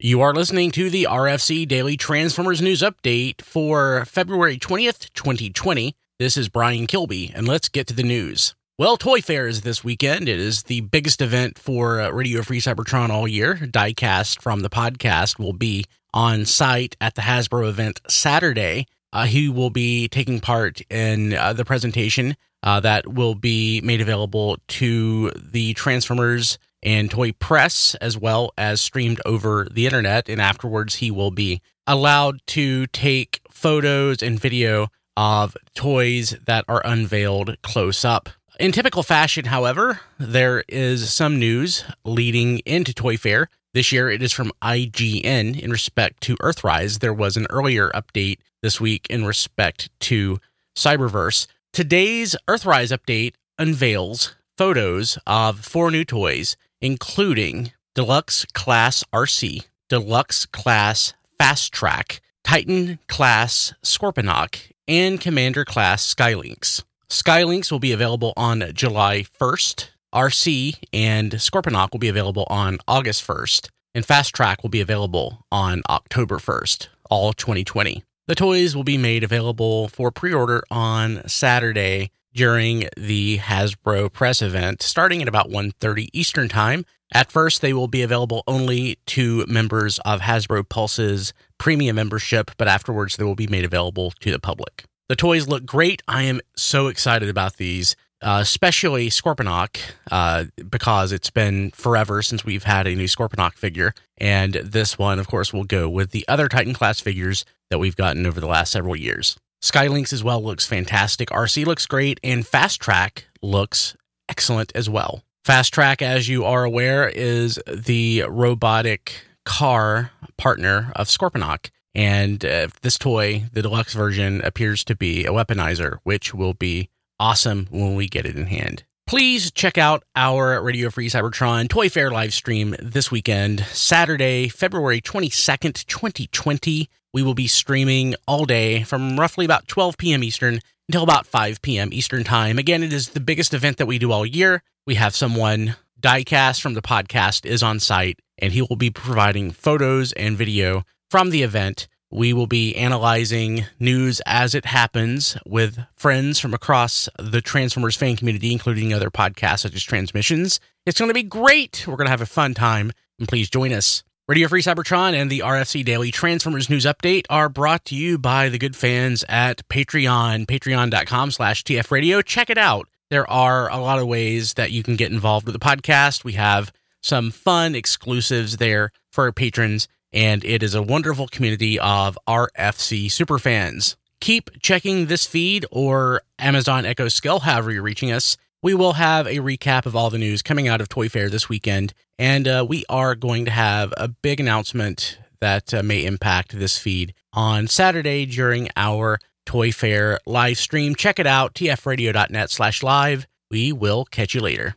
You are listening to the RFC Daily Transformers News Update for February 20th, 2020. This is Brian Kilby, and let's get to the news. Well, Toy Fair is this weekend. It is the biggest event for uh, Radio Free Cybertron all year. Diecast from the podcast will be on site at the Hasbro event Saturday. Uh, he will be taking part in uh, the presentation uh, that will be made available to the Transformers and Toy Press, as well as streamed over the internet. And afterwards, he will be allowed to take photos and video of toys that are unveiled close up. In typical fashion, however, there is some news leading into Toy Fair. This year, it is from IGN in respect to Earthrise. There was an earlier update this week in respect to Cyberverse. Today's Earthrise update unveils photos of four new toys including Deluxe Class RC, Deluxe Class Fast Track, Titan Class Scorponok, and Commander Class Skylynx. Skylinks will be available on July 1st. RC and Scorponok will be available on August 1st, and Fast Track will be available on October 1st, all 2020. The toys will be made available for pre order on Saturday, during the Hasbro press event starting at about 1:30 Eastern Time. At first, they will be available only to members of Hasbro Pulse's premium membership, but afterwards they will be made available to the public. The toys look great. I am so excited about these, uh, especially Scorponok, uh, because it's been forever since we've had a new Scorponok figure. And this one, of course, will go with the other Titan class figures that we've gotten over the last several years. Skylynx as well looks fantastic. RC looks great, and Fast Track looks excellent as well. Fast Track, as you are aware, is the robotic car partner of Scorponok. And uh, this toy, the deluxe version, appears to be a weaponizer, which will be awesome when we get it in hand. Please check out our Radio Free Cybertron Toy Fair live stream this weekend, Saturday, February 22nd, 2020. We will be streaming all day from roughly about 12 p.m. Eastern until about 5 p.m. Eastern Time. Again, it is the biggest event that we do all year. We have someone, Diecast from the podcast, is on site, and he will be providing photos and video from the event. We will be analyzing news as it happens with friends from across the Transformers fan community, including other podcasts such as Transmissions. It's going to be great. We're going to have a fun time, and please join us. Radio Free Cybertron and the RFC Daily Transformers News Update are brought to you by the good fans at Patreon, patreon.com slash tfradio. Check it out. There are a lot of ways that you can get involved with the podcast. We have some fun exclusives there for our patrons, and it is a wonderful community of RFC superfans. Keep checking this feed or Amazon Echo Skill, however you're reaching us. We will have a recap of all the news coming out of Toy Fair this weekend and uh, we are going to have a big announcement that uh, may impact this feed on Saturday during our Toy Fair live stream. Check it out, tfradio.net slash live. We will catch you later.